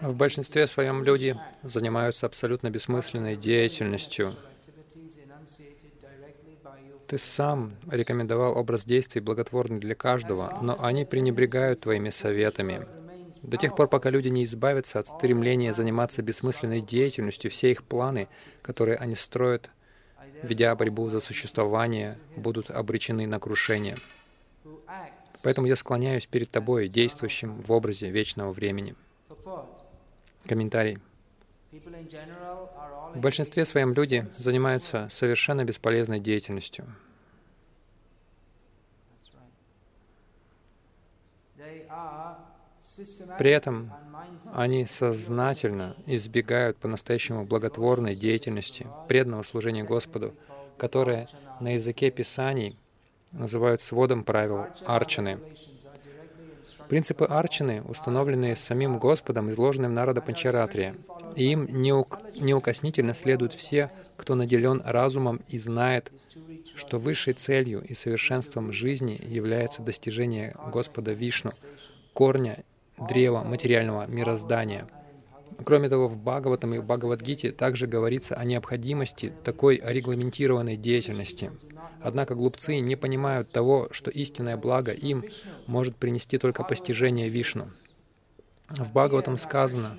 В большинстве своем люди занимаются абсолютно бессмысленной деятельностью. Ты сам рекомендовал образ действий благотворный для каждого, но они пренебрегают твоими советами. До тех пор, пока люди не избавятся от стремления заниматься бессмысленной деятельностью, все их планы, которые они строят, ведя борьбу за существование, будут обречены на крушение. Поэтому я склоняюсь перед тобой, действующим в образе вечного времени. Комментарий. В большинстве своем люди занимаются совершенно бесполезной деятельностью. При этом они сознательно избегают по-настоящему благотворной деятельности, преданного служения Господу, которое на языке Писаний называют сводом правил арчаны. Принципы арчаны, установленные самим Господом, изложены в Нарада Панчаратре, и им неук... неукоснительно следуют все, кто наделен разумом и знает, что высшей целью и совершенством жизни является достижение Господа Вишну, корня древа материального мироздания. Кроме того, в Бхагаватам и Бхагавадгите также говорится о необходимости такой регламентированной деятельности. Однако глупцы не понимают того, что истинное благо им может принести только постижение Вишну. В Бхагаватам сказано,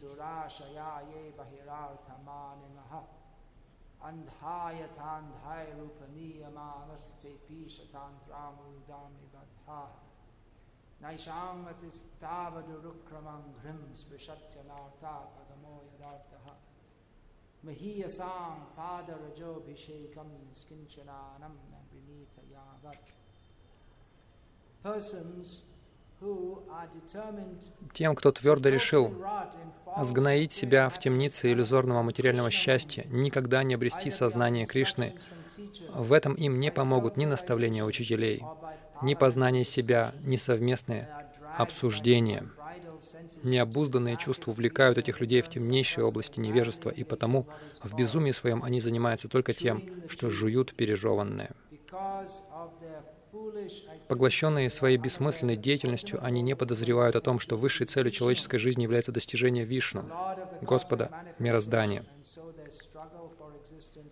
durashaya ye and tandhaya rupaniya manaste pisha tantramurudami vadhaha. Naisham atistabadurukramam ghrim spishatya narta pagamoyadartaha. Mahiyasam padarajobhishekam skinchananam vinita yavat. Persons Тем, кто твердо решил сгноить себя в темнице иллюзорного материального счастья, никогда не обрести сознание Кришны, в этом им не помогут ни наставления учителей, ни познание себя, ни совместные обсуждения. Необузданные чувства увлекают этих людей в темнейшие области невежества, и потому в безумии своем они занимаются только тем, что жуют пережеванное. Поглощенные своей бессмысленной деятельностью, они не подозревают о том, что высшей целью человеческой жизни является достижение Вишну, Господа, мироздания.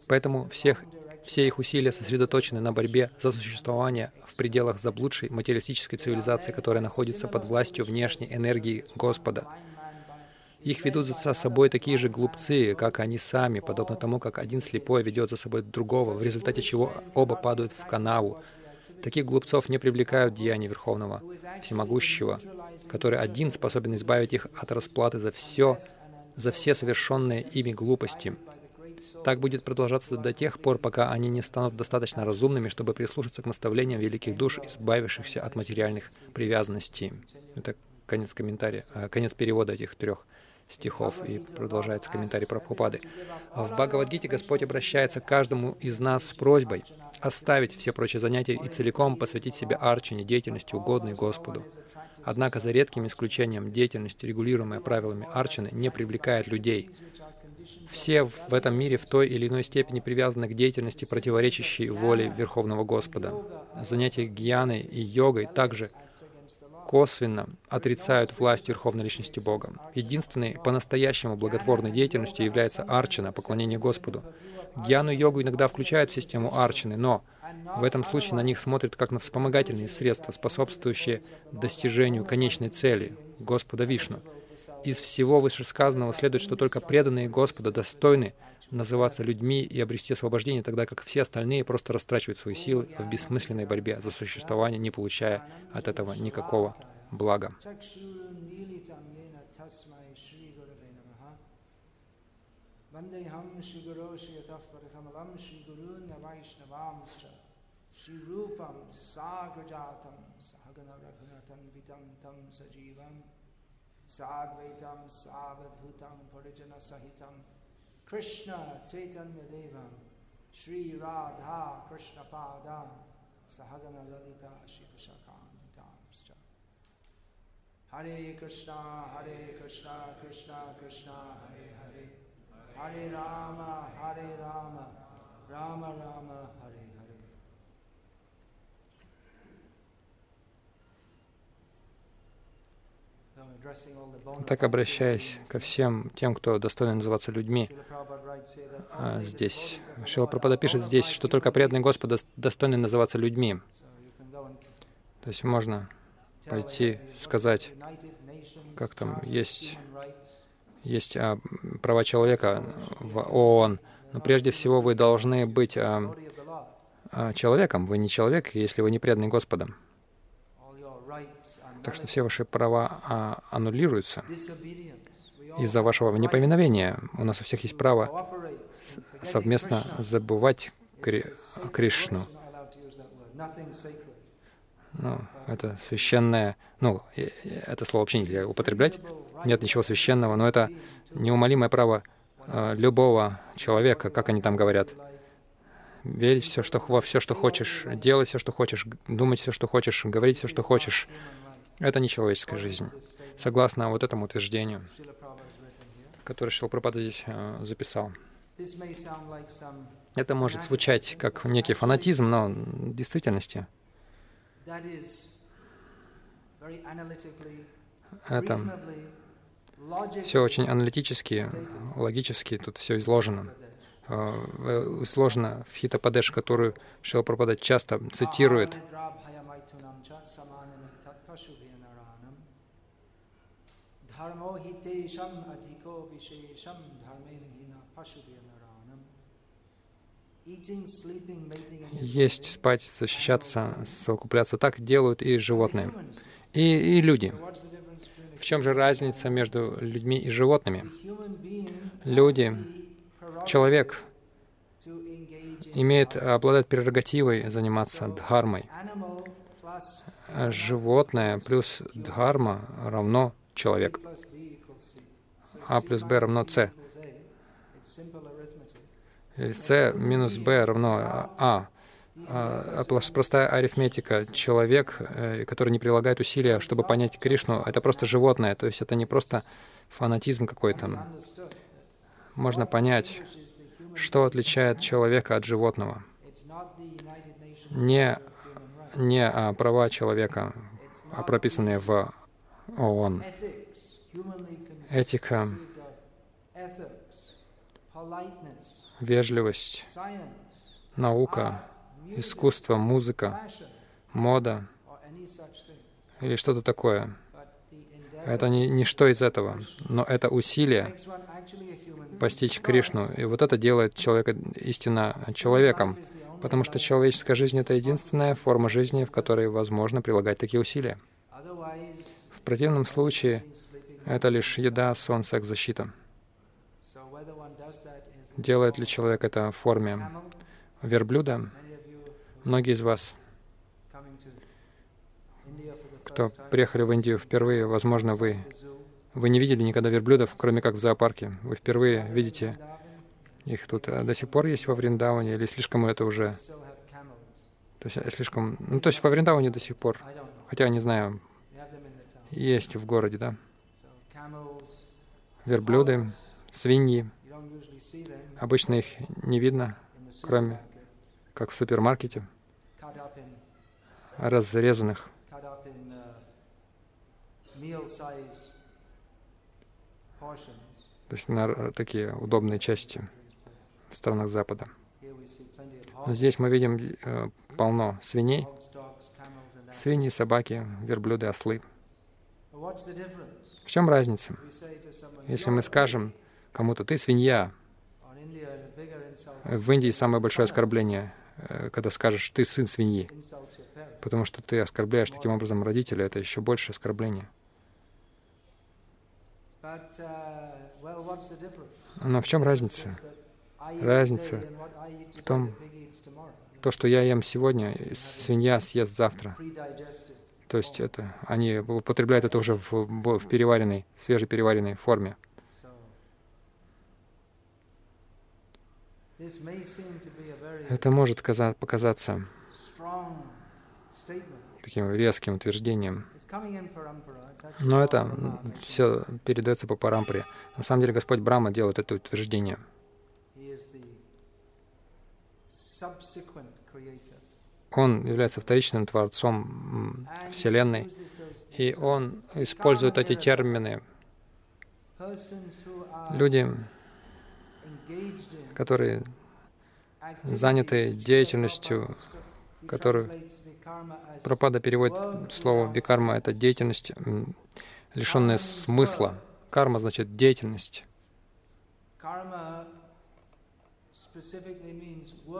Поэтому всех, все их усилия сосредоточены на борьбе за существование в пределах заблудшей материалистической цивилизации, которая находится под властью внешней энергии Господа. Их ведут за собой такие же глупцы, как они сами, подобно тому, как один слепой ведет за собой другого, в результате чего оба падают в канаву. Таких глупцов не привлекают деяния Верховного Всемогущего, который один способен избавить их от расплаты за все, за все совершенные ими глупости. Так будет продолжаться до тех пор, пока они не станут достаточно разумными, чтобы прислушаться к наставлениям великих душ, избавившихся от материальных привязанностей. Это конец комментария, э, конец перевода этих трех стихов, и продолжается комментарий Прабхупады. В Бхагавадгите Господь обращается к каждому из нас с просьбой оставить все прочие занятия и целиком посвятить себя арчине, деятельности, угодной Господу. Однако, за редким исключением, деятельность, регулируемая правилами арчины, не привлекает людей, все в этом мире в той или иной степени привязаны к деятельности, противоречащей воле Верховного Господа. Занятия гьяной и йогой также косвенно отрицают власть Верховной Личности Бога. Единственной по-настоящему благотворной деятельностью является арчина, поклонение Господу. Гьяну и йогу иногда включают в систему арчины, но в этом случае на них смотрят как на вспомогательные средства, способствующие достижению конечной цели — Господа Вишну — из всего вышесказанного следует, что только преданные Господа достойны называться людьми и обрести освобождение, тогда как все остальные просто растрачивают свои силы в бессмысленной борьбе за существование, не получая от этого никакого блага. Shri Rupam Sagrajatam Sahagana Raghunatam Vitam Tam Sajivam Sadvaitam Savadhutam Krishna Chaitanya Devam Sri Radha Krishna Pada Sahagana Lalita Shri Vishakam Hare Krishna, Hare Krishna, Krishna Krishna, Hare Hare. Hare Rama, Hare Rama, Rama Rama, Hare Так, обращаясь ко всем тем, кто достойны называться людьми, а, здесь Шила are пишет здесь, что только преданные. Господа достойны называться людьми. То есть можно пойти сказать, как там есть есть а, права человека в ООН, но прежде всего вы должны быть а, а, человеком. Вы не человек, если вы не преданный Господа. Так что все ваши права а, аннулируются из-за вашего неповиновения. У нас у всех есть право совместно забывать Кри- Кришну. Ну, это священное, ну, это слово вообще нельзя употреблять. Нет ничего священного, но это неумолимое право э, любого человека, как они там говорят. Верить все, что, во все, что хочешь, делать все, что хочешь, думать все, что хочешь, говорить все, что хочешь. Это не человеческая жизнь. Согласно вот этому утверждению, которое Шилпрапада здесь э, записал. Это может звучать как некий фанатизм, но в действительности это все очень аналитически, логически, тут все изложено. Э, э, изложено в Хитападеш, которую Шилпрапада часто цитирует. Dharmo hitesham adhiko vishesham dharmena hina pashubhinaranam. Eating, sleeping, mating and Есть, спать, защищаться, совокупляться. Так делают и животные, и, и люди. В чем же разница между людьми и животными? Люди, человек имеет, обладает прерогативой заниматься дхармой. Животное плюс дхарма равно человек. А плюс minus равно a. И c минус b равно а. А, а плос- простая арифметика. Человек, э, который не прилагает усилия, чтобы понять Кришну, это просто животное. То есть это не просто фанатизм какой-то. Можно понять, что отличает человека от животного. Не, не а, права человека, а прописанные в ООН. Этика, вежливость, наука, искусство, музыка, мода или что-то такое. Это не ничто из этого, но это усилие постичь Кришну. И вот это делает человека истинно человеком, потому что человеческая жизнь — это единственная форма жизни, в которой возможно прилагать такие усилия. Противном случае это лишь еда, сон, секс, защита. Делает ли человек это в форме верблюда? Многие из вас, кто приехали в Индию впервые, возможно, вы, вы не видели никогда верблюдов, кроме как в зоопарке. Вы впервые видите их тут. А До сих пор есть во Вриндаване, или слишком это уже... То есть э, слишком... Ну, то есть во Вриндаване до сих пор. Хотя, не знаю, есть в городе, да. Верблюды, свиньи. Обычно их не видно, кроме- как в супермаркете, разрезанных. uh. То есть на такие удобные части в странах Запада. Но здесь мы видим э, полно свиней, свиньи, собаки, верблюды, ослы. В чем разница? Если "You're мы скажем кому-то, ты свинья, pig." On India, a bigger insult э, is в Индии самое большое оскорбление, э, когда скажешь, ты сын свиньи, потому что ты оскорбляешь таким образом родителя, это еще больше оскорбление. Uh? Но в чем разница? Разница в том. То, что я ем сегодня, свинья съест завтра. То есть это они употребляют это уже в, в переваренной, свежепереваренной форме. Это может каза- показаться таким резким утверждением. Но это все передается по парампре. На самом деле Господь Брахма делает это утверждение. Он является вторичным творцом Вселенной, и он использует эти термины. Люди, которые заняты деятельностью, которую Пропада переводит слово викарма — это деятельность, лишенная смысла. Карма значит деятельность.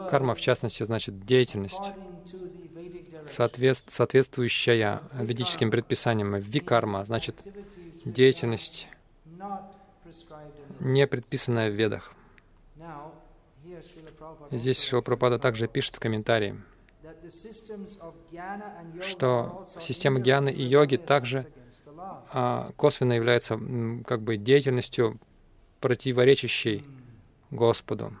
Карма, в частности, значит деятельность, соответствующая ведическим предписаниям. Викарма значит деятельность, не предписанная в ведах. Здесь Шилапрапада также пишет в комментарии, что система гьяны и йоги также а, косвенно являются как бы деятельностью, противоречащей Господу.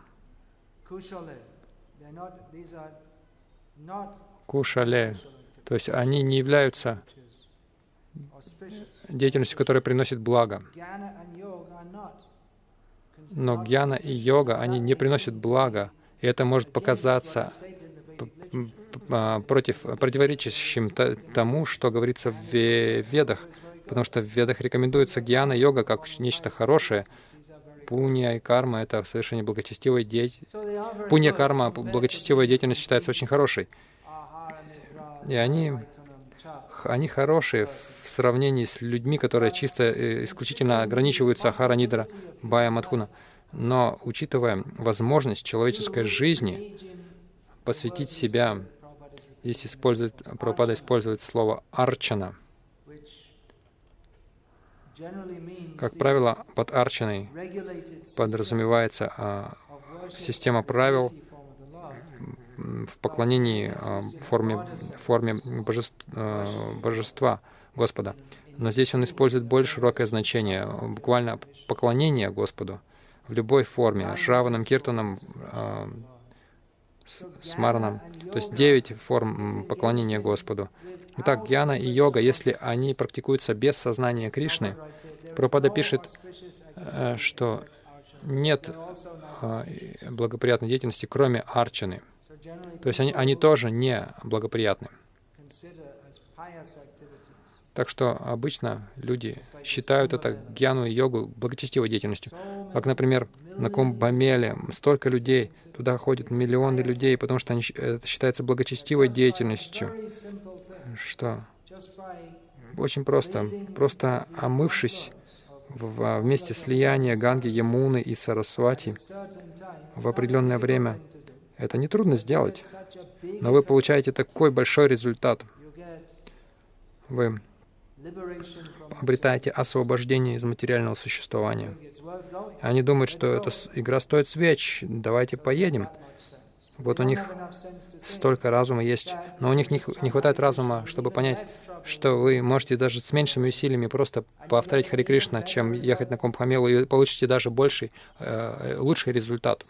Кушале, то есть они не являются деятельностью, которая приносит благо. Но гьяна и йога, они не приносят блага, и это может показаться а, против, противоречащим тому, что говорится в Ведах, потому что в Ведах рекомендуется гьяна йога как нечто хорошее. Пунья и карма — это совершенно благочестивая деятельность. Пунья, карма, благочестивая деятельность считается очень хорошей. И они, они хорошие в сравнении с людьми, которые чисто, э, исключительно ограничиваются Ахара Нидра, Бая Мадхуна. Но, учитывая возможность человеческой жизни, посвятить себя Здесь использует, Прабхупада использует слово «арчана». Как правило, под арчаной подразумевается а, система правил в поклонении а, форме, форме божества, а, божества Господа. Но здесь он использует более широкое значение, буквально поклонение Господу в любой форме, шраваном, киртаном, а, с мараном, то есть девять форм поклонения Господу. Итак, гьяна и йога, если они практикуются без сознания Кришны, Пропада пишет, э, что нет э, благоприятной деятельности, кроме арчаны. То есть они, они тоже не благоприятны. Так что обычно люди считают это гьяну и йогу благочестивой деятельностью. Как, например, на Кумбамеле столько людей, туда ходят миллионы людей, потому что они, это считается благочестивой деятельностью. Что? Очень просто. Просто омывшись в, вместе слияния Ганги, Ямуны и Сарасвати в определенное время, это нетрудно сделать, но вы получаете такой большой результат. Вы обретаете освобождение из материального существования. Они думают, что эта игра стоит свеч, давайте поедем. Вот у них столько разума есть, но у них не, хватает разума, чтобы понять, что вы можете даже с меньшими усилиями просто повторять Хари Кришна, чем ехать на Кумбхамелу, и получите даже больший, э, лучший результат.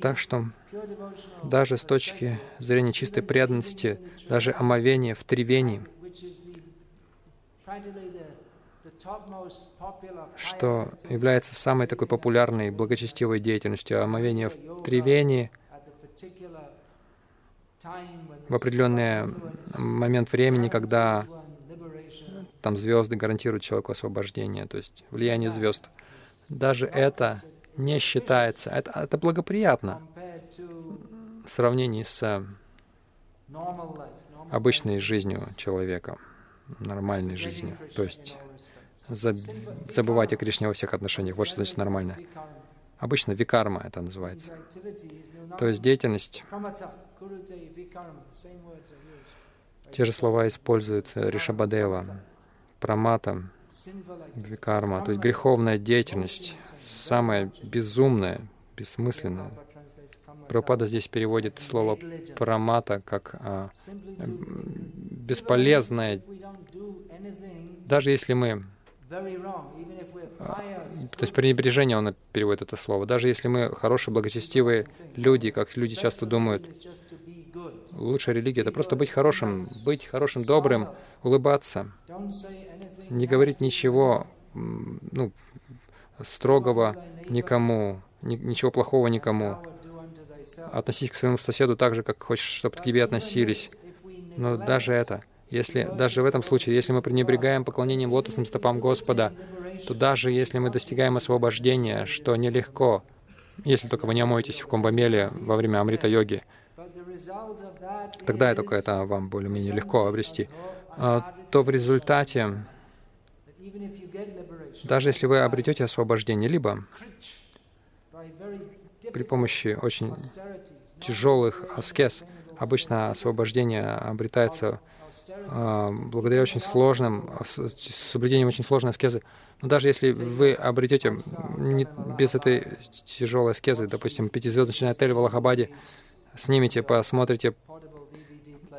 Так что даже с точки зрения чистой преданности, даже омовение в Тривении, что является самой такой популярной благочестивой деятельностью, омовение в Тривении в определенный момент времени, когда там звезды гарантируют человеку освобождение, то есть влияние звезд. Даже это не считается. Это, это благоприятно в сравнении с обычной жизнью человека, нормальной жизнью. То есть забывать о Кришне во всех отношениях. Вот что значит нормально. Обычно викарма это называется. То есть деятельность. Те же слова использует Ришабадева, Прамата, викарма, то есть греховная деятельность, самая безумная, бессмысленная. Прабхупада здесь переводит слово прамата как а, бесполезная. Даже если мы то есть пренебрежение он переводит это слово. Даже если мы хорошие, благочестивые люди, как люди часто думают, лучшая религия — это просто быть хорошим, быть хорошим, добрым, улыбаться, не говорить ничего ну, строгого никому, ничего плохого никому. Относись к своему соседу так же, как хочешь, чтобы к тебе относились. Но даже это, если даже в этом случае, если мы пренебрегаем поклонением лотосным стопам Господа, то даже если мы достигаем освобождения, что нелегко, если только вы не омоетесь в комбомеле во время амрита-йоги, тогда только это вам более-менее легко обрести, а, то в результате, даже если вы обретете освобождение, либо при помощи очень тяжелых аскез, обычно освобождение обретается благодаря очень сложным, соблюдением очень сложной аскезы. Но даже если вы обретете не, без этой тяжелой аскезы, допустим, пятизвездочный отель в Аллахабаде, снимете, посмотрите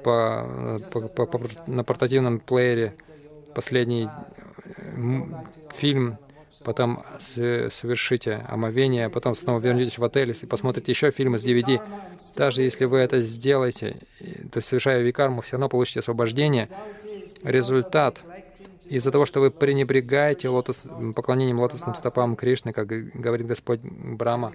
по, по, по, по, на портативном плеере последний фильм, потом совершите омовение, потом снова вернетесь в отель и посмотрите еще фильмы с DVD. Даже если вы это сделаете, то есть совершая викарму, все равно получите освобождение. Результат из-за того, что вы пренебрегаете лотос, поклонением лотосным стопам Кришны, как говорит Господь Брама,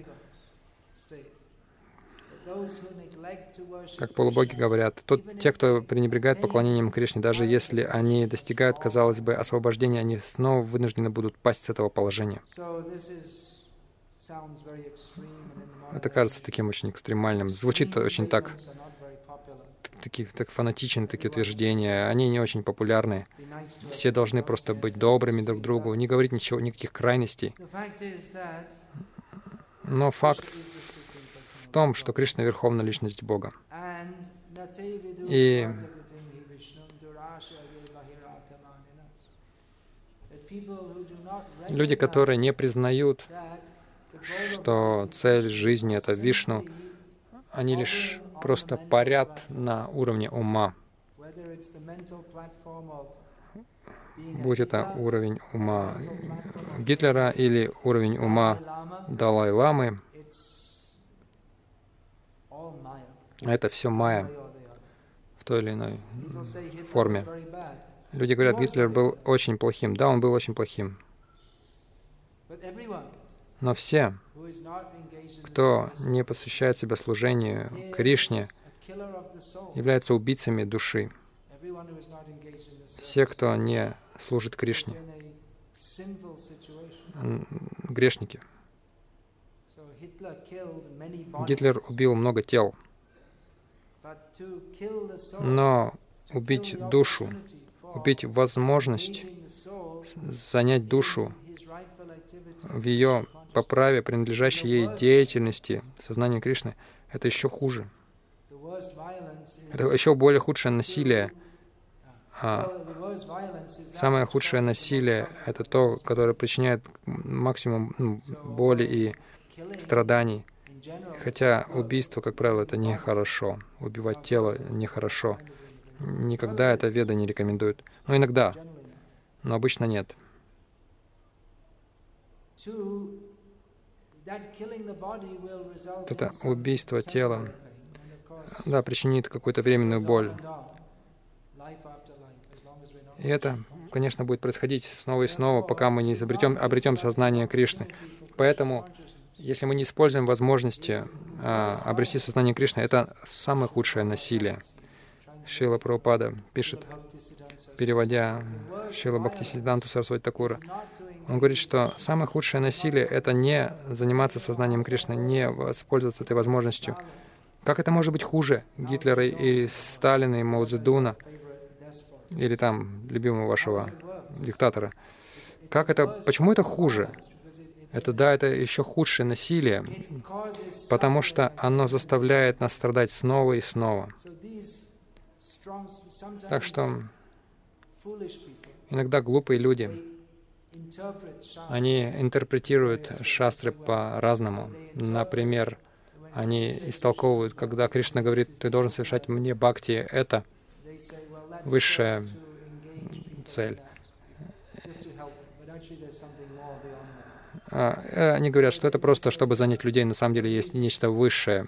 как полубоги говорят, тот, те, кто пренебрегает поклонением Кришне, даже если они достигают, казалось бы, освобождения, они снова вынуждены будут пасть с этого положения. Это кажется таким очень экстремальным. Звучит очень так, таких, так фанатичны такие утверждения. Они не очень популярны. Все должны просто быть добрыми друг другу, не говорить ничего, никаких крайностей. Но факт том, что Кришна — Верховная Личность Бога. И люди, которые не признают, что цель жизни — это Вишну, они лишь просто парят на уровне ума. Будь это уровень ума Гитлера или уровень ума Далай-ламы, Это все майя в той или иной форме. Люди говорят, Гитлер был очень плохим. Да, он был очень плохим. Но все, кто не посвящает себя служению Кришне, являются убийцами души. Все, кто не служит Кришне, грешники. Гитлер убил много тел. Но убить душу, убить возможность занять душу в ее по праве принадлежащей ей деятельности, сознания Кришны, это еще хуже. Это еще более худшее насилие. А самое худшее насилие — это то, которое причиняет максимум ну, боли и страданий. Хотя убийство, как правило, это нехорошо. Убивать тело нехорошо. Никогда это веда не рекомендует. Но иногда, но обычно нет. Это убийство тела, да, причинит какую-то временную боль. И это, конечно, будет происходить снова и снова, пока мы не изобретем, обретем сознание Кришны. Поэтому если мы не используем возможности а, обрести сознание Кришны, это самое худшее насилие. Шила Прабхупада пишет, переводя Шила Бхактисиданту Сарасвати Такура, он говорит, что самое худшее насилие — это не заниматься сознанием Кришны, не воспользоваться этой возможностью. Как это может быть хуже Гитлера и Сталина, и Мао или там любимого вашего диктатора? Как это, почему это хуже? Это да, это еще худшее насилие, потому что оно заставляет нас страдать снова и снова. Так что иногда глупые люди, они интерпретируют шастры по-разному. Например, они истолковывают, когда Кришна говорит, ты должен совершать мне бхакти, это высшая цель. А, э, они говорят, что это просто, чтобы занять людей, на самом деле есть нечто высшее.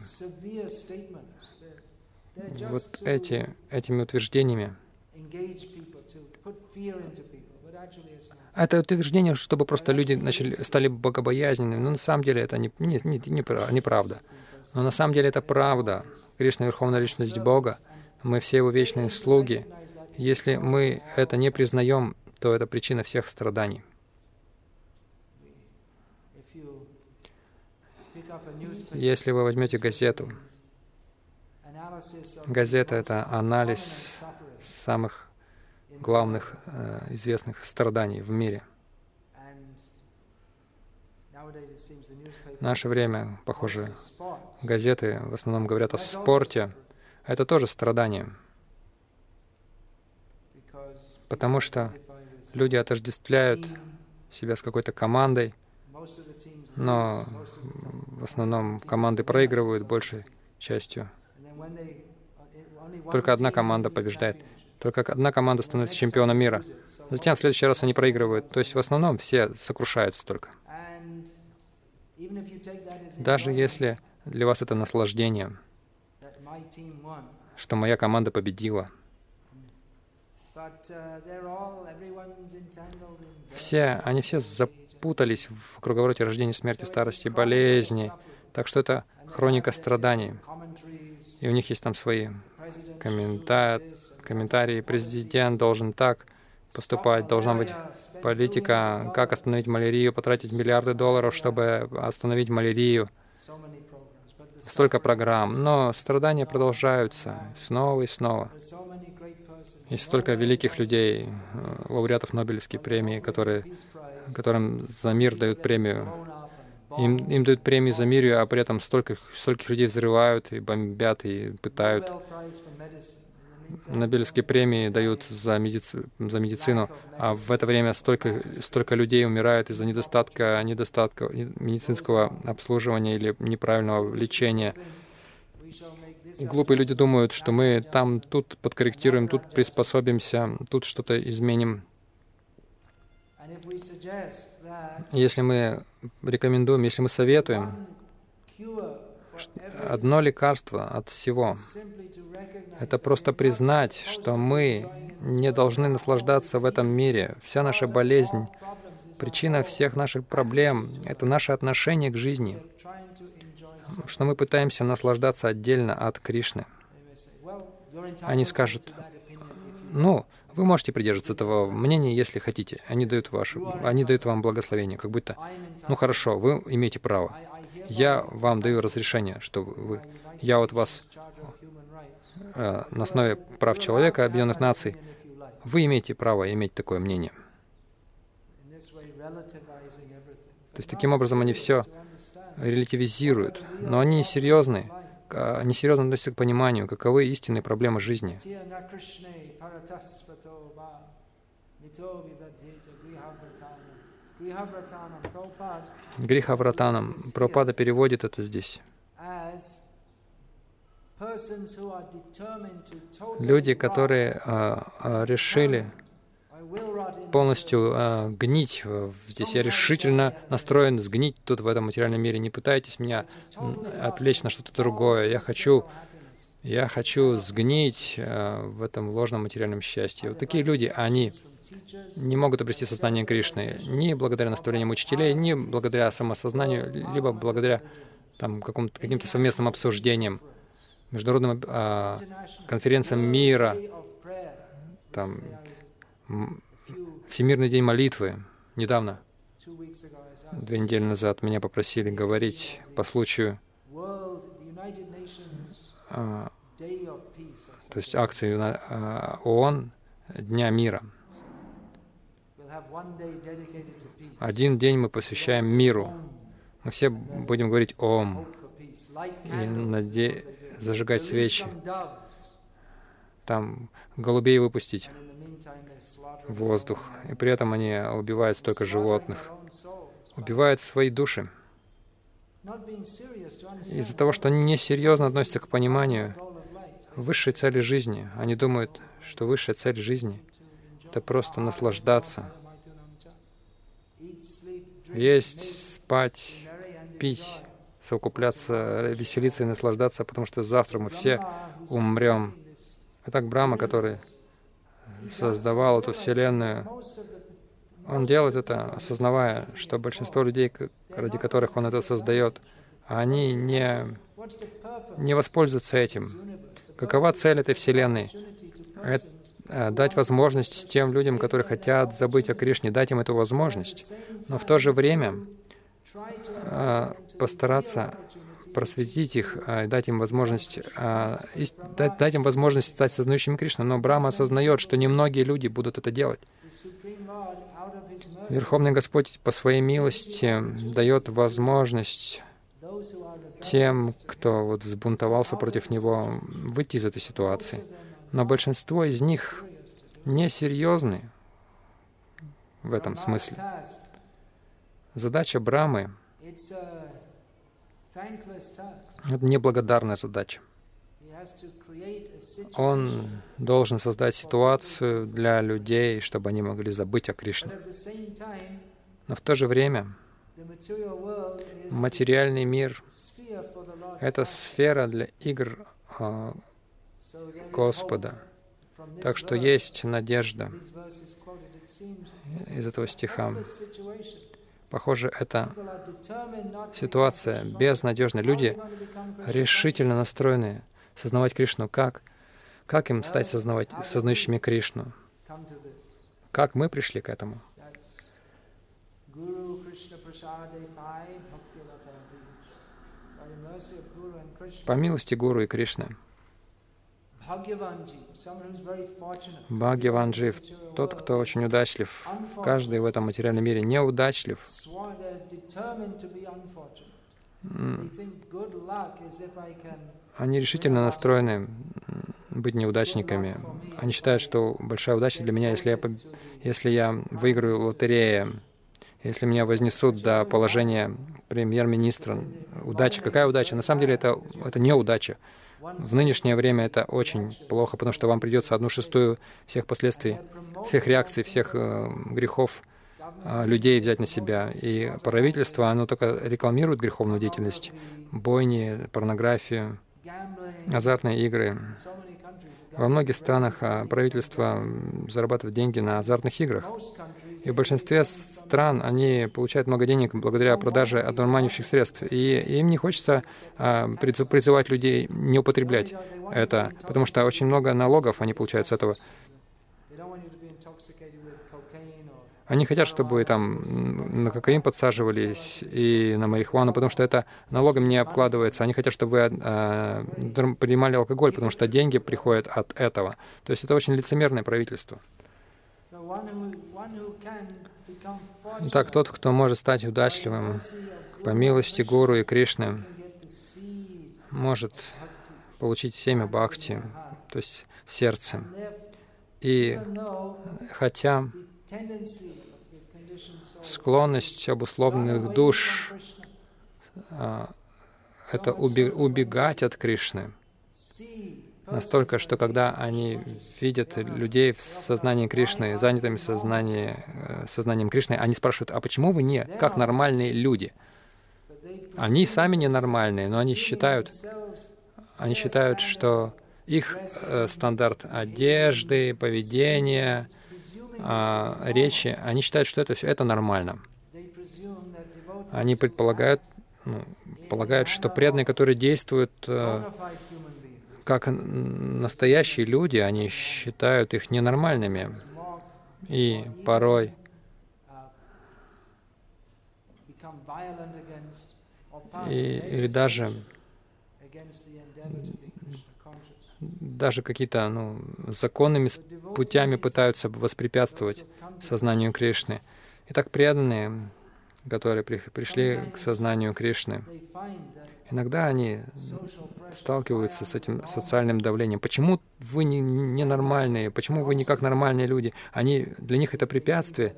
вот эти, этими утверждениями. Это утверждение, чтобы просто люди начали, стали богобоязненными. Но на самом деле это не, не, не, не, неправда. Но на самом деле это правда. Кришна — Верховная Личность Бога. Мы все Его вечные слуги. Если мы это не признаем, то это причина всех страданий. Если вы возьмете газету, газета — это анализ самых главных э, известных страданий в мире. В наше время, похоже, газеты в основном говорят о спорте. Это тоже страдание. Потому что люди отождествляют себя с какой-то командой, но в основном команды проигрывают большей частью. Только одна команда побеждает. Только одна команда становится чемпионом мира. Затем в следующий раз они проигрывают. То есть в основном все сокрушаются только. Даже если для вас это наслаждение, что моя команда победила, все, они все запутались в круговороте рождения, смерти, старости, болезни. Так что это хроника страданий. И у них есть там свои комментарии, комментарии. Президент должен так поступать, должна быть политика, как остановить малярию, потратить миллиарды долларов, чтобы остановить малярию. Столько программ, но страдания продолжаются снова и снова. Есть столько великих людей, лауреатов Нобелевской премии, которые, которым за мир дают премию им, им дают премию за мир, а при этом столько, стольких людей взрывают и бомбят и пытают. Нобелевские премии дают за, медици... за медицину, а в это время столько, столько людей умирают из-за недостатка, недостатка медицинского обслуживания или неправильного лечения. Глупые люди думают, что мы там, тут подкорректируем, тут приспособимся, тут что-то изменим. Если мы рекомендуем, если мы советуем одно лекарство от всего, это просто признать, что мы не должны наслаждаться в этом мире. Вся наша болезнь, причина всех наших проблем — это наше отношение к жизни, что мы пытаемся наслаждаться отдельно от Кришны. Они скажут, ну, вы можете придерживаться этого мнения, если хотите. Они дают, вашу, они дают вам благословение, как будто, ну хорошо, вы имеете право. Я вам даю разрешение, что вы, я вот вас э, на основе прав человека Объединенных Наций, вы имеете право иметь такое мнение. То есть таким образом они все релятивизируют, но они несерьезны, они серьезно относятся к пониманию, каковы истинные проблемы жизни. Грихавратанам. Прабхупада переводит это здесь. Люди, которые а, а, решили полностью а, гнить здесь. Я решительно настроен сгнить тут в этом материальном мире. Не пытайтесь меня отвлечь на что-то другое. Я хочу я хочу сгнить э, в этом ложном материальном счастье. Вот такие люди, они не могут обрести сознание Кришны ни благодаря наставлениям учителей, ни благодаря самосознанию, либо благодаря там, каким-то совместным обсуждениям, международным э, конференциям мира, там, Всемирный день молитвы. Недавно, две недели назад, меня попросили говорить по случаю а, то есть акции а, ООН Дня мира. Один день мы посвящаем миру. Мы все будем говорить «Ом» и наде... зажигать свечи. Там голубей выпустить в воздух. И при этом они убивают столько животных. Убивают свои души из-за того, что они несерьезно относятся к пониманию высшей цели жизни. Они думают, что высшая цель жизни — это просто наслаждаться, есть, спать, пить, совокупляться, веселиться и наслаждаться, потому что завтра мы все умрем. Итак, Брама, который создавал эту Вселенную, он делает это, осознавая, что большинство людей, ради которых он это создает, они не, не воспользуются этим. Какова цель этой Вселенной? Это э, дать возможность тем людям, которые хотят забыть о Кришне, дать им эту возможность, но в то же время постараться просветить их, э, дать им возможность, дать, дать им возможность стать сознающими Кришну. Но Брахма осознает, что немногие люди будут это делать. Верховный Господь по своей милости дает возможность тем, кто вот взбунтовался против Него, выйти из этой ситуации. Но большинство из них несерьезны в этом смысле. Задача Брамы — это неблагодарная задача. Он должен создать ситуацию для людей, чтобы они могли забыть о Кришне. Но в то же время материальный мир — это сфера для игр а, Господа. Так что есть надежда из этого стиха. Похоже, это ситуация безнадежная. Люди решительно настроены сознавать Кришну. Как? Как им стать сознавать, сознающими Кришну? Как мы пришли к этому? По милости Гуру и Кришны. Бхагаванджив, тот, кто очень удачлив. Каждый в этом материальном мире неудачлив. Они решительно настроены быть неудачниками. Они считают, что большая удача для меня, если я, если я выиграю лотерею, если меня вознесут до положения премьер-министра. Удача. Какая удача? На самом деле это, это не удача. В нынешнее время это очень плохо, потому что вам придется одну шестую всех последствий, всех реакций, всех э, грехов э, людей взять на себя. И правительство, оно только рекламирует греховную деятельность, бойни, порнографию, азартные игры. Во многих странах а, правительство зарабатывает деньги на азартных играх. И в большинстве стран они получают много денег благодаря продаже одурманивающих средств. И им не хочется а, призывать людей не употреблять это, потому что очень много налогов они получают с этого. Они хотят, чтобы там на кокаин подсаживались и на марихуану, потому что это налогом не обкладывается. Они хотят, чтобы вы э, принимали алкоголь, потому что деньги приходят от этого. То есть это очень лицемерное правительство. Итак, тот, кто может стать удачливым по милости Гуру и Кришны, может получить семя Бхакти, то есть в сердце. И хотя склонность обусловленных душ а, — это убегать от Кришны. Настолько, что когда они видят людей в сознании Кришны, занятыми сознании, э, сознанием Кришны, они спрашивают, а почему вы не как нормальные люди? Они сами ненормальные, но они считают, они считают, что их э, стандарт одежды, поведения — а, речи, они считают, что это все это нормально. Они предполагают, ну, полагают, что преданные, которые действуют э, как настоящие люди, они считают их ненормальными. И порой и, или даже даже какие-то ну, законными путями пытаются воспрепятствовать сознанию Кришны. Итак, преданные, которые при, пришли к сознанию Кришны, иногда они сталкиваются с этим социальным давлением. Почему вы не, ненормальные? Почему вы не как нормальные люди? Они, для них это препятствие.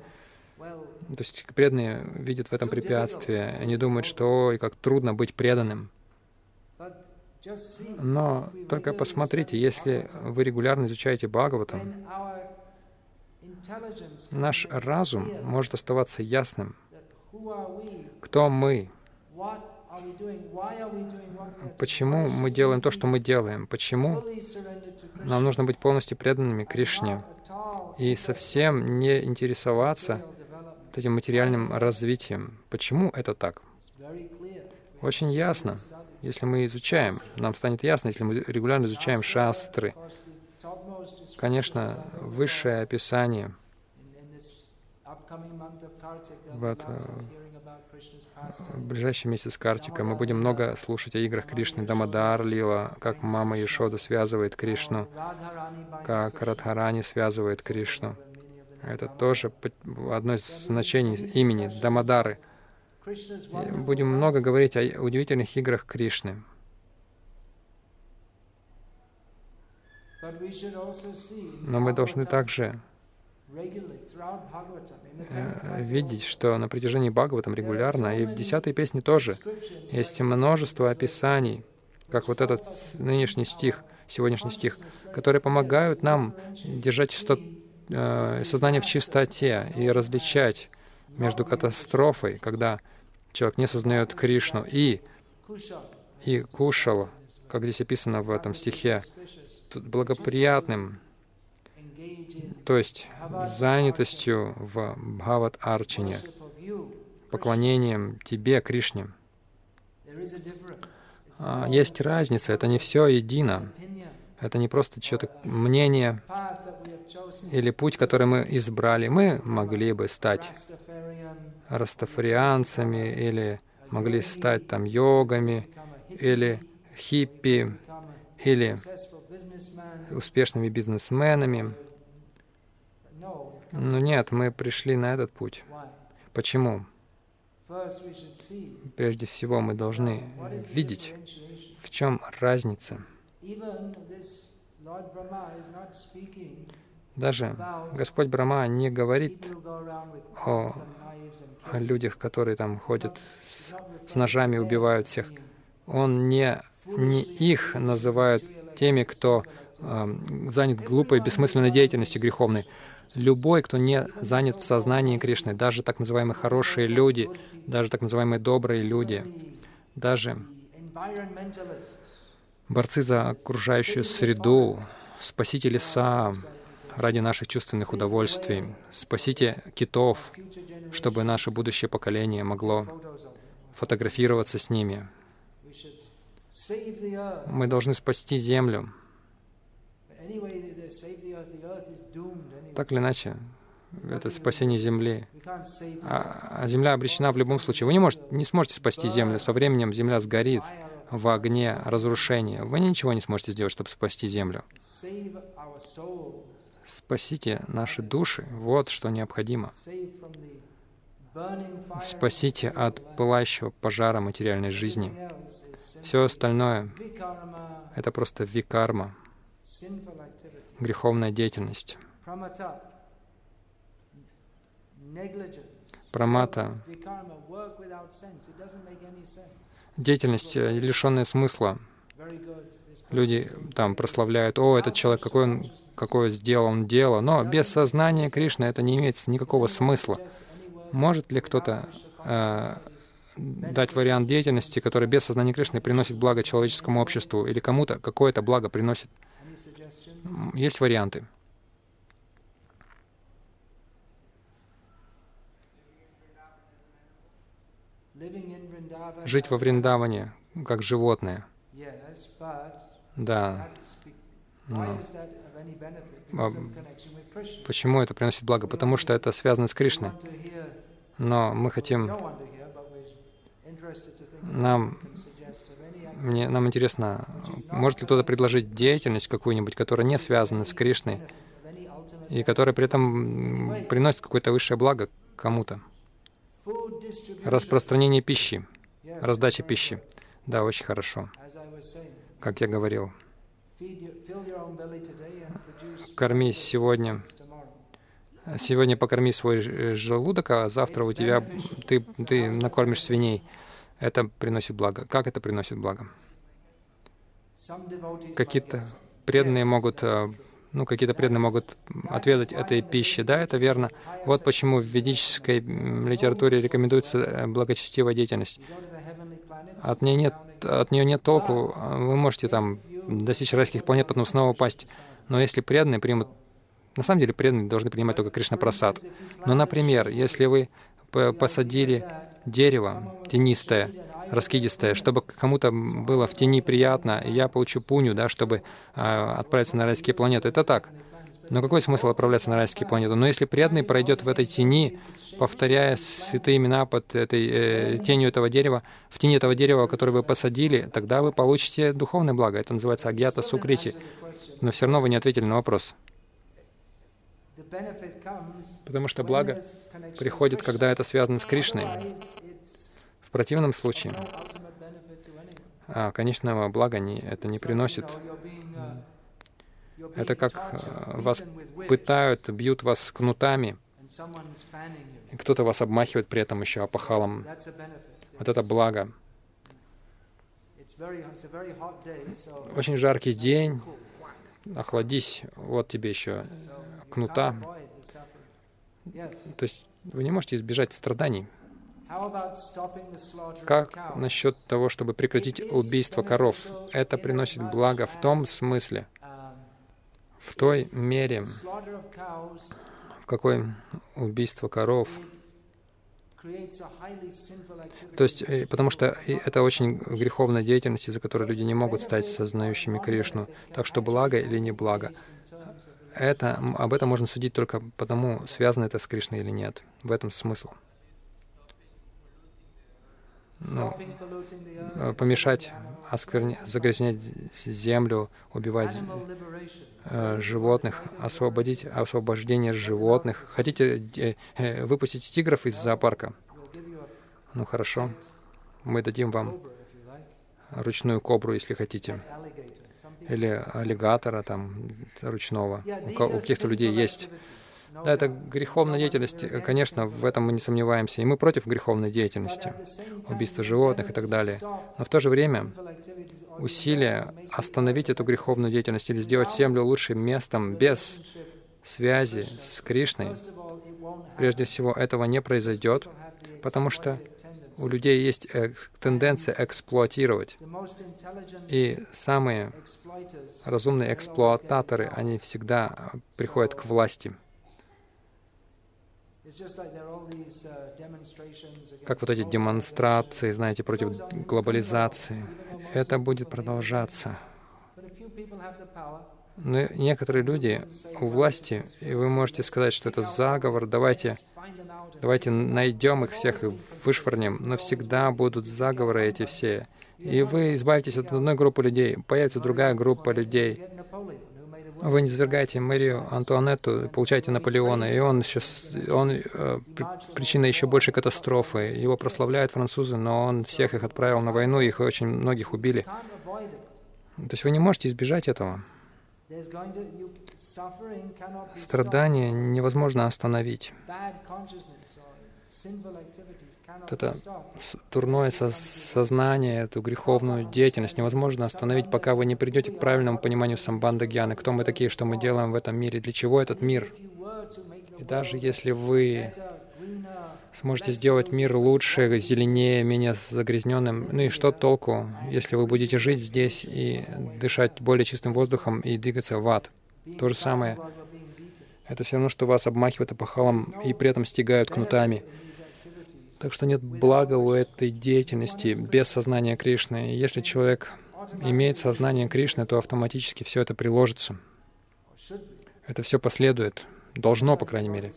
То есть преданные видят в этом препятствие. Они думают, что ой, как трудно быть преданным. Но только посмотрите, если вы регулярно изучаете Бхагаватам, наш разум может оставаться ясным. Кто мы? Почему мы делаем то, что мы делаем? Почему нам нужно быть полностью преданными Кришне и совсем не интересоваться этим материальным развитием? Почему это так? Очень ясно. Если мы изучаем, нам станет ясно, если мы регулярно изучаем шастры. Конечно, высшее описание вот, в ближайший месяц Картика мы будем много слушать о играх Кришны, Дамадар, Лила, как мама Ешода связывает Кришну, как Радхарани связывает Кришну. Это тоже одно из значений имени Дамадары — Будем много говорить о удивительных играх Кришны. Но мы должны также видеть, что на протяжении Бхагаватам регулярно, и в десятой песне тоже, есть множество описаний, как вот этот нынешний стих, сегодняшний стих, которые помогают нам держать чистот, э, сознание в чистоте и различать между катастрофой, когда человек не сознает Кришну, и, и кушал, как здесь описано в этом стихе, благоприятным, то есть занятостью в Бхават Арчине, поклонением Тебе, Кришне. А, есть разница, это не все едино. Это не просто что-то мнение или путь, который мы избрали. Мы могли бы стать растафарианцами или могли стать там йогами или хиппи или успешными бизнесменами. Но нет, мы пришли на этот путь. Почему? Прежде всего мы должны видеть, в чем разница. Даже Господь Брахма не говорит о людях, которые там ходят с, с ножами, убивают всех. Он не, не их называет теми, кто э, занят глупой, бессмысленной деятельностью греховной. Любой, кто не занят в сознании Кришны, даже так называемые хорошие люди, даже так называемые добрые люди, даже борцы за окружающую среду, спасите леса ради наших чувственных удовольствий, спасите китов, чтобы наше будущее поколение могло фотографироваться с ними. Мы должны спасти Землю. Так или иначе, это спасение Земли. А, а Земля обречена в любом случае. Вы не, можете, не сможете спасти Землю. Со временем Земля сгорит в огне разрушения. Вы ничего не сможете сделать, чтобы спасти Землю. Спасите наши души. Вот что необходимо. Спасите от пылающего пожара материальной жизни. Все остальное — это просто викарма, греховная деятельность. Прамата — деятельность, э, лишенная смысла. Люди там прославляют, о, этот человек, какой он, какое сделал он дело, но без сознания Кришны это не имеет никакого смысла. Может ли кто-то э, дать вариант деятельности, который без сознания Кришны приносит благо человеческому обществу? Или кому-то какое-то благо приносит? Есть варианты. Жить во Вриндаване как животное. Да. Но. А почему это приносит благо? Потому что это связано с Кришной. Но мы хотим... Нам, мне, нам интересно, может ли кто-то предложить деятельность какую-нибудь, которая не связана с Кришной, и которая при этом приносит какое-то высшее благо кому-то? Распространение пищи, раздача пищи. Да, очень хорошо. Как я говорил, корми сегодня сегодня покорми свой желудок, а завтра у тебя ты, ты накормишь свиней. Это приносит благо. Как это приносит благо? Какие-то преданные могут, э, ну, какие-то преданные могут отведать этой пищи. Да, это верно. Вот почему в ведической литературе рекомендуется э, благочестивая деятельность. от нее нет, от нее нет толку. Вы можете там достичь райских планет, потом снова упасть. Но если преданные примут... На самом деле преданные должны принимать только Кришна Прасад. Но, например, если вы посадили дерево тенистое, раскидистое, чтобы кому-то было в тени приятно, и я получу пуню, да, чтобы э, отправиться на райские планеты. Это так. Но какой смысл отправляться на райские планеты? Но если преданный пройдет в этой тени, повторяя святые имена под этой э, тенью этого дерева, в тени этого дерева, которое вы посадили, тогда вы получите духовное благо. Это называется агьята сукрити. Но все равно вы не ответили на вопрос. Потому что благо приходит, когда это связано с Кришной. В противном случае, а, конечного блага не, это не приносит. Это как э, вас пытают, бьют вас кнутами, и кто-то вас обмахивает при этом еще опахалом. Вот это благо. Очень жаркий день, охладись, вот тебе еще кнута. То есть вы не можете избежать страданий. Как насчет того, чтобы прекратить убийство коров? Это приносит благо в том смысле, в той мере, в какой убийство коров то есть, э, потому что это очень греховная деятельность, из-за которой люди не могут стать сознающими Кришну. Так что благо или не благо. Это, об этом можно судить только потому, связано это с Кришной или нет. В этом смысл. Ну, э, помешать оскверня... загрязнять землю, убивать э, животных, освободить освобождение животных. Хотите э, э, выпустить тигров из зоопарка? Ну хорошо, мы дадим вам ручную кобру, если хотите, или аллигатора там ручного. У, у каких-то людей есть да, это греховная деятельность, конечно, в этом мы не сомневаемся. И мы против греховной деятельности, убийства животных и так далее. Но в то же время усилия остановить эту греховную деятельность или сделать Землю лучшим местом без связи с Кришной, прежде всего, этого не произойдет, потому что у людей есть тенденция эксплуатировать. И самые разумные эксплуататоры, они всегда приходят к власти. Как вот эти демонстрации, знаете, против глобализации. Это будет продолжаться. Но некоторые люди у власти, и вы можете сказать, что это заговор, давайте, давайте найдем их всех и вышвырнем, но всегда будут заговоры эти все. И вы избавитесь от одной группы людей, появится другая группа людей, вы не звергаете Марию Антуанетту, получаете Наполеона, и он, еще, он э, причина еще большей катастрофы. Его прославляют французы, но он всех их отправил на войну, их очень многих убили. То есть вы не можете избежать этого. Страдания невозможно остановить это дурное сознание, эту греховную деятельность невозможно остановить, пока вы не придете к правильному пониманию самбанда гьяны, кто мы такие, что мы делаем в этом мире, для чего этот мир. И даже если вы сможете сделать мир лучше, зеленее, менее загрязненным, ну и что толку, если вы будете жить здесь и дышать более чистым воздухом и двигаться в ад? То же самое. Это все равно, что вас обмахивают опахалом и при этом стягают кнутами. Так что нет блага у этой деятельности без сознания Кришны. И если человек имеет сознание Кришны, то автоматически все это приложится. Это все последует. Должно, по крайней мере.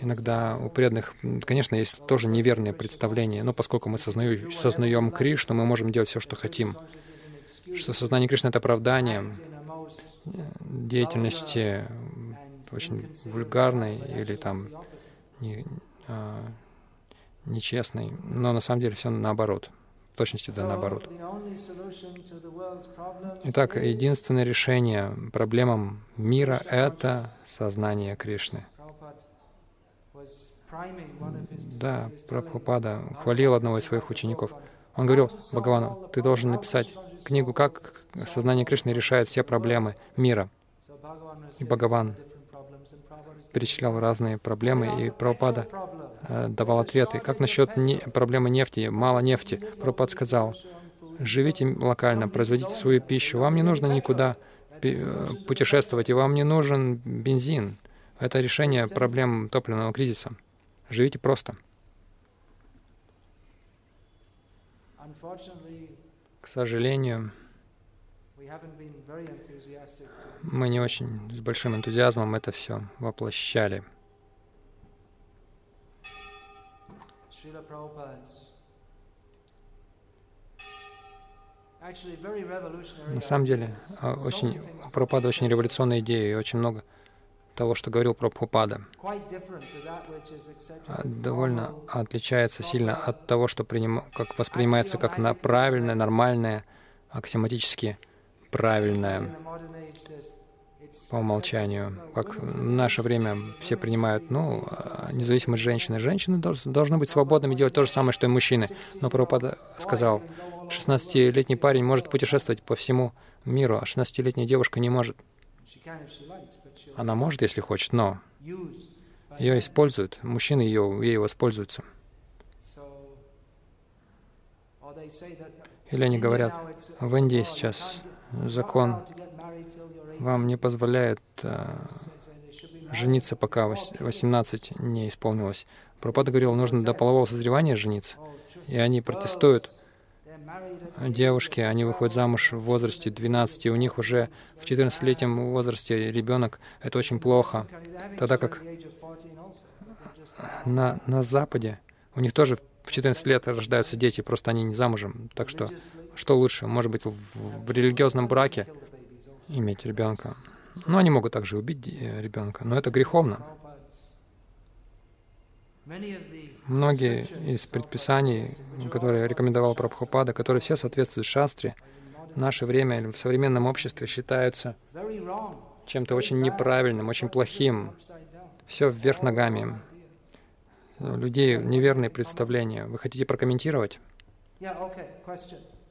Иногда у преданных, конечно, есть тоже неверные представления, но поскольку мы сознаю, сознаем Кришну, мы можем делать все, что хотим. Что сознание Кришны — это оправдание деятельности очень вульгарной или там не, а, нечестный, но на самом деле все наоборот. В точности да наоборот. Итак, единственное решение проблемам мира — это сознание Кришны. Да, Прабхупада хвалил одного из своих учеников. Он говорил Бхагавану, ты должен написать книгу, как сознание Кришны решает все проблемы мира. И Бхагаван перечислял разные проблемы, и Прабхупада э, давал ответы. Как насчет не, проблемы нефти, мало нефти? Прабхупад сказал, живите локально, производите свою пищу, вам не нужно никуда э, путешествовать, и вам не нужен бензин. Это решение проблем топливного кризиса. Живите просто. К сожалению, мы не очень с большим энтузиазмом это все воплощали. На самом деле, а, очень, Прабхупада очень революционная идея и очень много того, что говорил Прабхупада, а, довольно отличается сильно от того, что приним... как воспринимается как на правильное, нормальное, аксиоматически правильное по умолчанию, как в наше время все принимают, ну, а, независимость женщины. Женщины должны быть свободными делать то же самое, что и мужчины. Но Прабхупада сказал, 16-летний парень может путешествовать по всему миру, а 16-летняя девушка не может. Она может, если хочет, но ее используют, мужчины ее, ею воспользуются. Или они говорят, в Индии сейчас закон вам не позволяет э, жениться, пока 18 не исполнилось. Пропада говорил, нужно до полового созревания жениться. И они протестуют девушки, они выходят замуж в возрасте 12, и у них уже в 14-летнем возрасте ребенок. Это очень плохо. Тогда как на, на Западе у них тоже в 14 лет рождаются дети, просто они не замужем. Так что, что лучше? Может быть, в, в религиозном браке иметь ребенка. Но они могут также убить э, ребенка, но это греховно. Многие из предписаний, которые рекомендовал Прабхупада, которые все соответствуют шастре, в наше время или в современном обществе считаются чем-то очень неправильным, очень плохим. Все вверх ногами. У людей неверные представления. Вы хотите прокомментировать?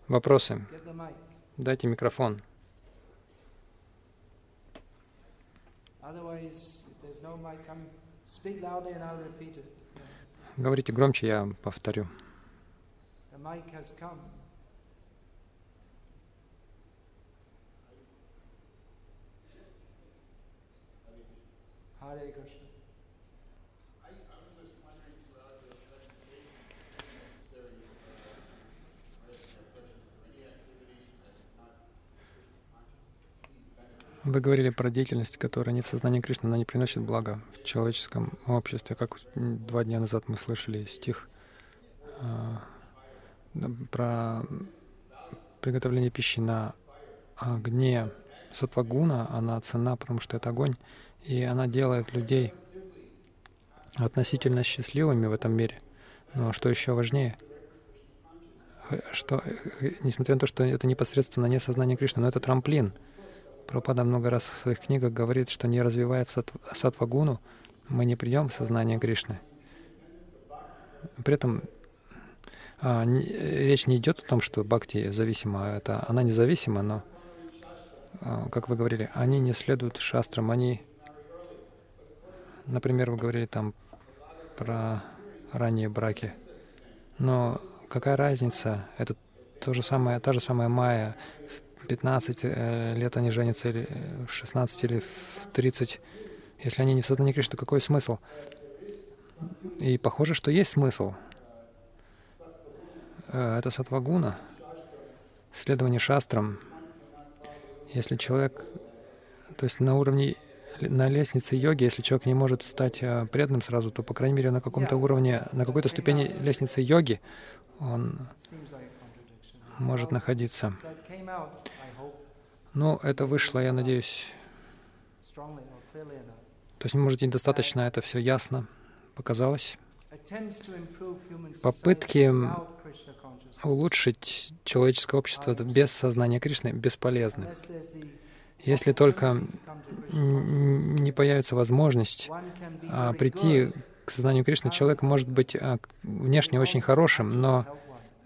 Вопросы? Дайте микрофон. Говорите громче, я повторю. Hare Krishna. Вы говорили про деятельность, которая не в сознании Кришны, она не приносит блага в человеческом обществе. Как два дня назад мы слышали стих э, про приготовление пищи на огне сатвагуна, она цена, потому что это огонь, и она делает людей относительно счастливыми в этом мире. Но что еще важнее, что, несмотря на то, что это непосредственно не сознание Кришны, но это трамплин — Прабхупада много раз в своих книгах говорит, что не развивая сатвагуну, мы не придем в сознание Кришны. При этом а, не, речь не идет о том, что бхакти зависима, это она независима, но, а, как вы говорили, они не следуют шастрам, они, например, вы говорили там про ранние браки, но какая разница? Это то же самое, та же самая майя в 15 э, лет они женятся, или в 16, или в 30, если они не в сознании Кришны, то какой смысл? И похоже, что есть смысл. Э, это сатвагуна, следование шастрам. Если человек, то есть на уровне, на лестнице йоги, если человек не может стать э, преданным сразу, то, по крайней мере, на каком-то уровне, на какой-то ступени лестницы йоги он может находиться. Ну, это вышло, я надеюсь. То есть, может, недостаточно это все ясно показалось. Попытки улучшить человеческое общество без сознания Кришны бесполезны. Если только не появится возможность а, прийти к сознанию Кришны, человек может быть а, внешне очень хорошим, но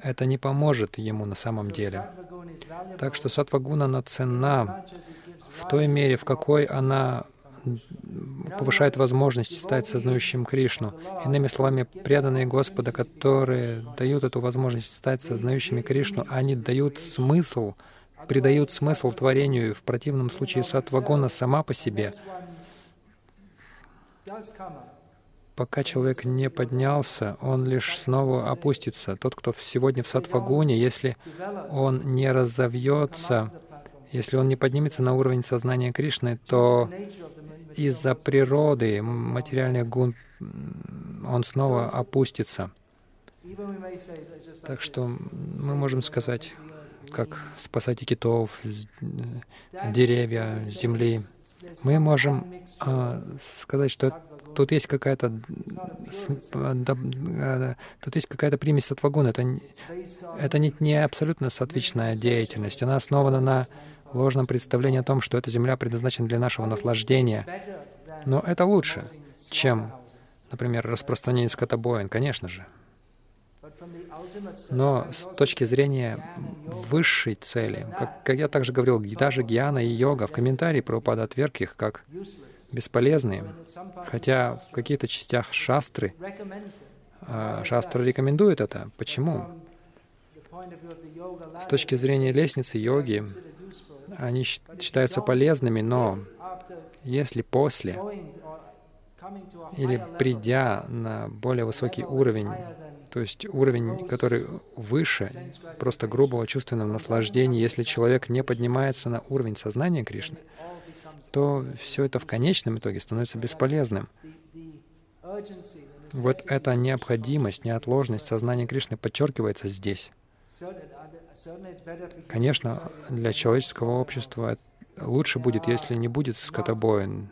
это не поможет ему на самом деле. Так что сатвагуна, она ценна в той мере, в какой она повышает возможность стать сознающим Кришну. Иными словами, преданные Господа, которые дают эту возможность стать сознающими Кришну, они дают смысл, придают смысл творению. В противном случае сатвагуна сама по себе пока человек не поднялся, он лишь снова опустится. Тот, кто сегодня в сатвагуне, если он не разовьется, если он не поднимется на уровень сознания Кришны, то из-за природы материальных гун он снова опустится. Так что мы можем сказать, как спасать китов, деревья, земли. Мы можем э, сказать, что тут есть какая-то э, тут есть какая-то примесь сатвагуна. Это, это не, не абсолютно сатвичная деятельность. Она основана на ложном представлении о том, что эта земля предназначена для нашего наслаждения. Но это лучше, чем, например, распространение скотобоин, конечно же. Но с точки зрения высшей цели, как, как я также говорил, даже гьяна и йога в комментарии Прабхупада отверг их как бесполезные, хотя в каких-то частях шастры, а, шастра рекомендует это. Почему? С точки зрения лестницы йоги, они считаются полезными, но если после или придя на более высокий уровень, то есть уровень, который выше просто грубого чувственного наслаждения, если человек не поднимается на уровень сознания Кришны, то все это в конечном итоге становится бесполезным. Вот эта необходимость, неотложность сознания Кришны подчеркивается здесь. Конечно, для человеческого общества лучше будет, если не будет скотобоин,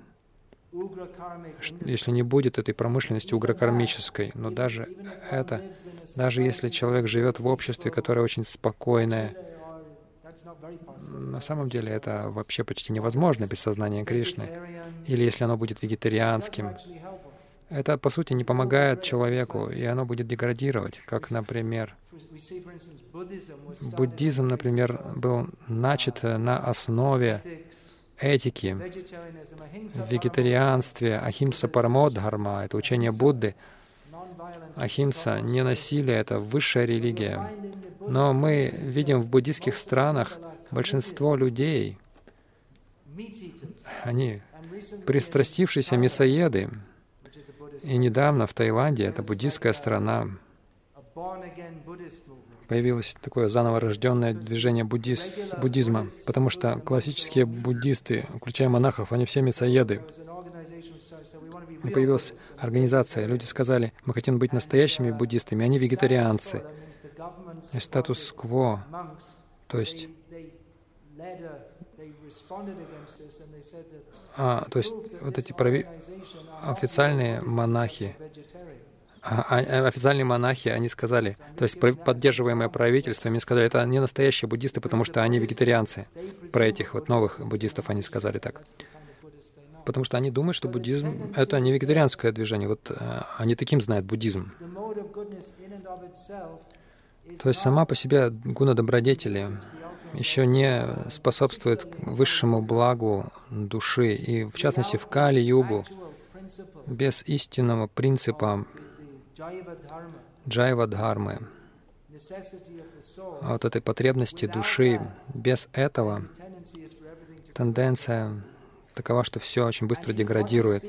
если не будет этой промышленности угрокармической. Но даже это, даже если человек живет в обществе, которое очень спокойное, на самом деле это вообще почти невозможно без сознания Кришны. Или если оно будет вегетарианским, это, по сути, не помогает человеку, и оно будет деградировать. Как, например, буддизм, например, был начат на основе этики, в вегетарианстве, ахимса парамодхарма, это учение Будды. Ахимса, не насилие, это высшая религия. Но мы видим в буддийских странах большинство людей, они пристрастившиеся мясоеды, и недавно в Таиланде, это буддийская страна, появилось такое заново рожденное движение буддиз, буддизма, потому что классические буддисты, включая монахов, они все мясоеды. И появилась организация, люди сказали, мы хотим быть настоящими буддистами, они вегетарианцы. И статус-кво, то есть а, то есть вот эти прави... официальные монахи, а, а, а, официальные монахи, они сказали, то есть поддерживаемое правительство, они сказали, это не настоящие буддисты, потому что они вегетарианцы. Про этих вот новых буддистов они сказали так. Потому что они думают, что буддизм — это не вегетарианское движение. Вот э, они таким знают буддизм. То есть сама по себе гуна добродетели еще не способствует высшему благу души, и в частности в Кали-югу, без истинного принципа джайва-дхармы, вот этой потребности души, без этого тенденция такова, что все очень быстро деградирует.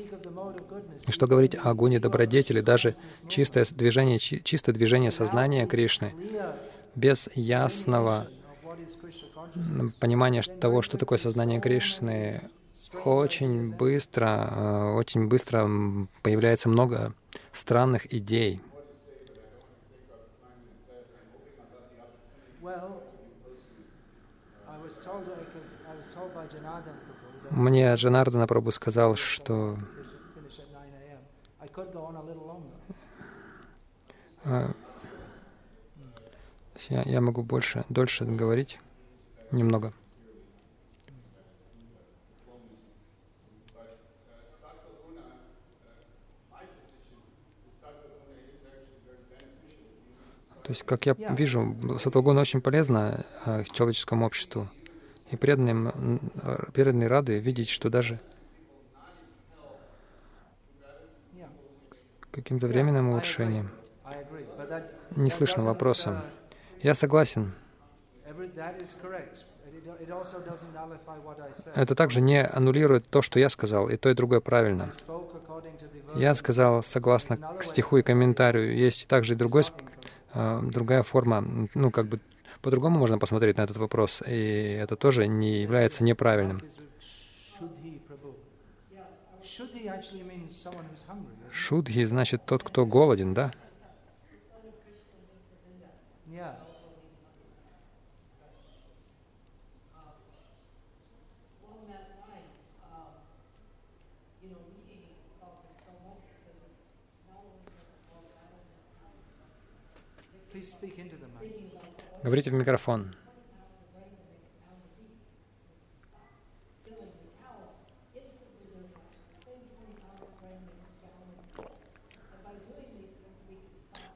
И что говорить о огоне добродетели, даже чистое движение, чистое движение сознания Кришны, без ясного понимание того, что такое сознание Кришны, очень быстро, э, очень быстро появляется много странных идей. Мне Джанардана Прабhu сказал, что э, я, я могу больше, дольше говорить немного. То есть, как я вижу, сатвагуна очень полезна человеческому обществу. И преданным, э, преданные рады видеть, что даже каким-то временным улучшением не слышно вопроса. Я согласен. Это также не аннулирует то, что я сказал, и то, и другое правильно. Я сказал согласно к стиху и комментарию. Есть также и другой, э, другая форма, ну, как бы по-другому можно посмотреть на этот вопрос, и это тоже не является неправильным. Шудхи значит тот, кто голоден, да? Говорите в микрофон.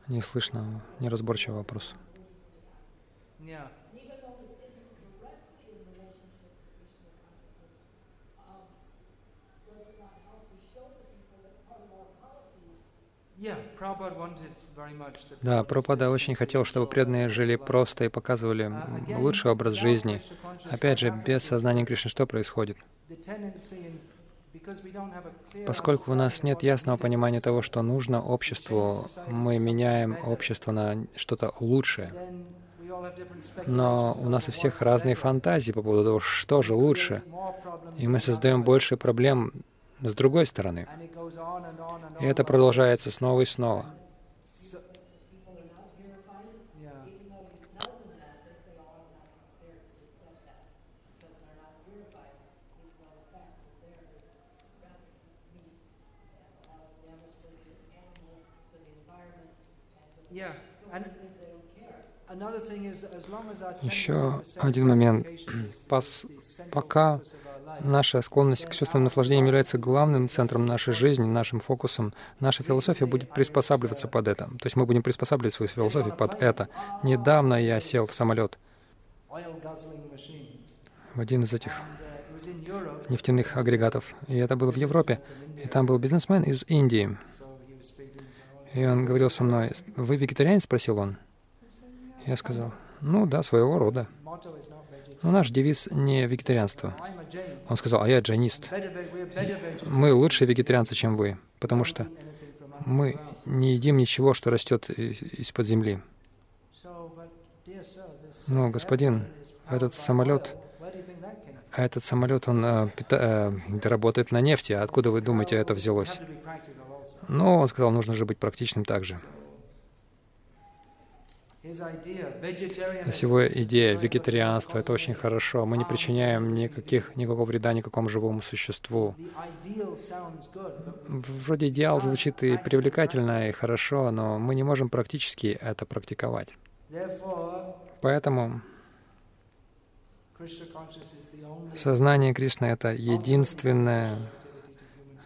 Не слышно, неразборчивый вопрос. Да, Прабхупада очень хотел, чтобы преданные жили просто и показывали лучший образ жизни. Опять же, без сознания Кришны что происходит? Поскольку у нас нет ясного понимания того, что нужно обществу, мы меняем общество на что-то лучшее. Но у нас у всех разные фантазии по поводу того, что же лучше. И мы создаем больше проблем с другой стороны. И это продолжается снова и снова. Еще один момент. Пос, пока наша склонность к чувственным наслаждениям является главным центром нашей жизни, нашим фокусом, наша философия будет приспосабливаться под это. То есть мы будем приспосабливать свою философию под это. Недавно я сел в самолет в один из этих нефтяных агрегатов. И это было в Европе. И там был бизнесмен из Индии. И он говорил со мной, «Вы вегетарианец?» — спросил он. Я сказал, «Ну да, своего рода». Но наш девиз не вегетарианство. Он сказал, а я джайнист. Мы лучшие вегетарианцы, чем вы, потому что мы не едим ничего, что растет из-под земли. Но, господин, этот самолет, этот самолет, он э, пита, э, работает на нефти. Откуда вы думаете, это взялось? Но он сказал, нужно же быть практичным также. Его идея вегетарианства — это очень хорошо. Мы не причиняем никаких, никакого вреда никакому живому существу. Вроде идеал звучит и привлекательно, и хорошо, но мы не можем практически это практиковать. Поэтому сознание Кришны — это единственная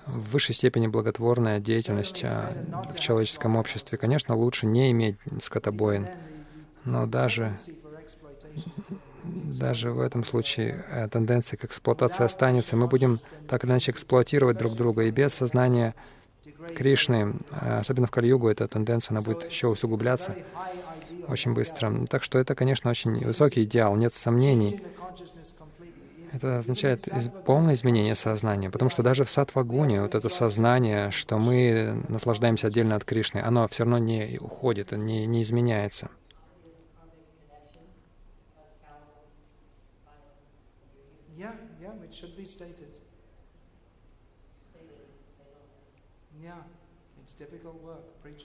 в высшей степени благотворная деятельность а, в человеческом обществе. Конечно, лучше не иметь скотобоин, но даже, даже в этом случае э, тенденция к эксплуатации останется. Мы будем так иначе эксплуатировать друг друга, и без сознания Кришны, э, особенно в Кали-югу, эта тенденция она будет еще усугубляться очень быстро. Так что это, конечно, очень высокий идеал, нет сомнений. Это означает из, полное изменение сознания, потому что даже в сатвагуне вот это сознание, что мы наслаждаемся отдельно от Кришны, оно все равно не уходит, не, не изменяется.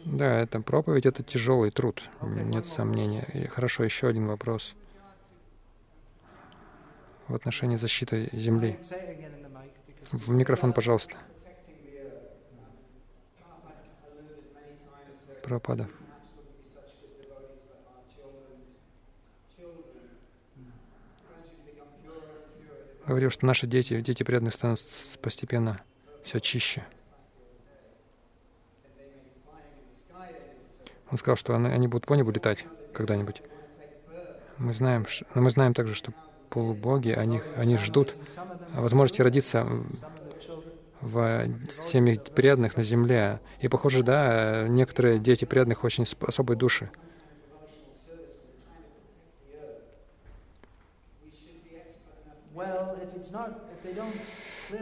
Да, это проповедь, это тяжелый труд, нет сомнения. И хорошо, еще один вопрос в отношении защиты Земли. В микрофон, пожалуйста. Пропада. Говорил, что наши дети, дети преданных становятся постепенно все чище. Он сказал, что они, они будут по небу летать когда-нибудь. Мы знаем, но мы знаем также, что полубоги, они, они ждут возможности родиться в семьях преданных на земле. И похоже, да, некоторые дети преданных очень особой души.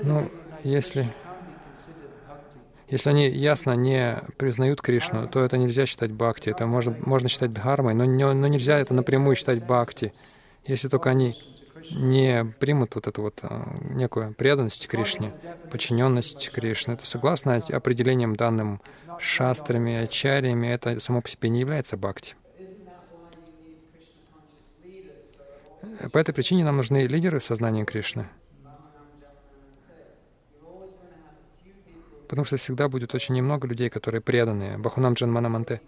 Ну, если, если они ясно не признают Кришну, то это нельзя считать бхакти. Это можно, можно считать дхармой, но, не- но нельзя это напрямую считать бхакти. Если только они не примут вот эту вот а, некую преданность Кришне, подчиненность Кришне, то согласно определениям данным шастрами, ачарьями, это само по себе не является бхакти. По этой причине нам нужны лидеры в сознании Кришны. Потому что всегда будет очень немного людей, которые преданные. Бахунам Джанманаманте.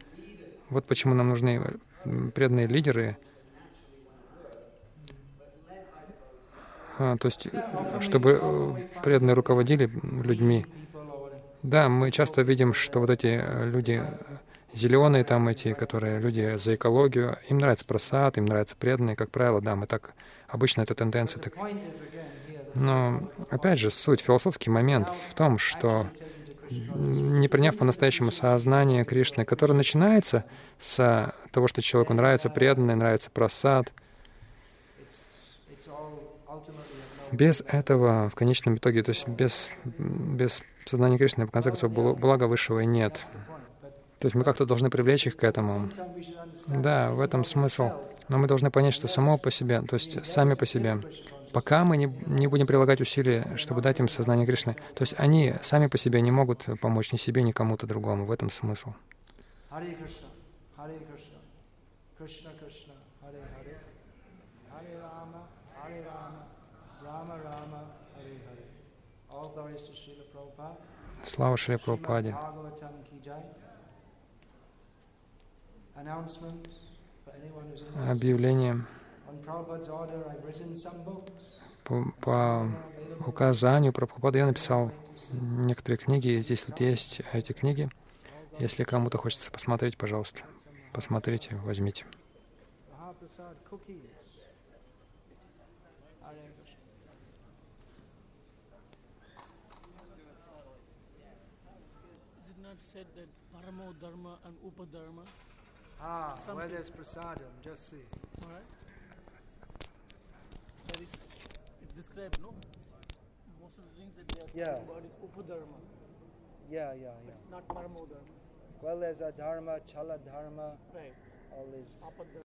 Вот почему нам нужны преданные лидеры. А, то есть, чтобы э, преданные руководили людьми. Да, мы часто видим, что вот эти э, люди зеленые там эти, которые люди за экологию, им нравится просад, им нравятся преданные, как правило, да, мы так, обычно это тенденция. Так. Но, опять же, суть, философский момент в том, что не приняв по-настоящему сознание Кришны, которое начинается с того, что человеку нравится преданный, нравится просад, без этого в конечном итоге, то есть без, без сознания Кришны, в конце концов, бл- блага высшего и нет. То есть мы как-то должны привлечь их к этому. Да, в этом смысл. Но мы должны понять, что само по себе, то есть сами по себе, пока мы не, не будем прилагать усилия, чтобы дать им сознание Кришны, то есть они сами по себе не могут помочь ни себе, ни кому-то другому. В этом смысл. Hare Krishna, Hare Krishna, Krishna Krishna, Hare Hare, Hare Rama, Hare Rama, Rama Rama, Hare Hare. All glories to Srila Prabhupada. Слава Шри Прабхупаде. Объявление. По, по указанию Прабхупада я написал некоторые книги. Здесь вот есть эти книги. Если кому-то хочется посмотреть, пожалуйста, посмотрите, возьмите. Dharma and Upadharma? Ah, Some where there's prasadam, just see. Alright? That is, it's described, no? Most of the things that they are Yeah. talking about is Upadharma, Yeah, yeah, yeah. not Paramo Dharma. Well, there's a dharma, chala dharma, Right. all these. Apadharma.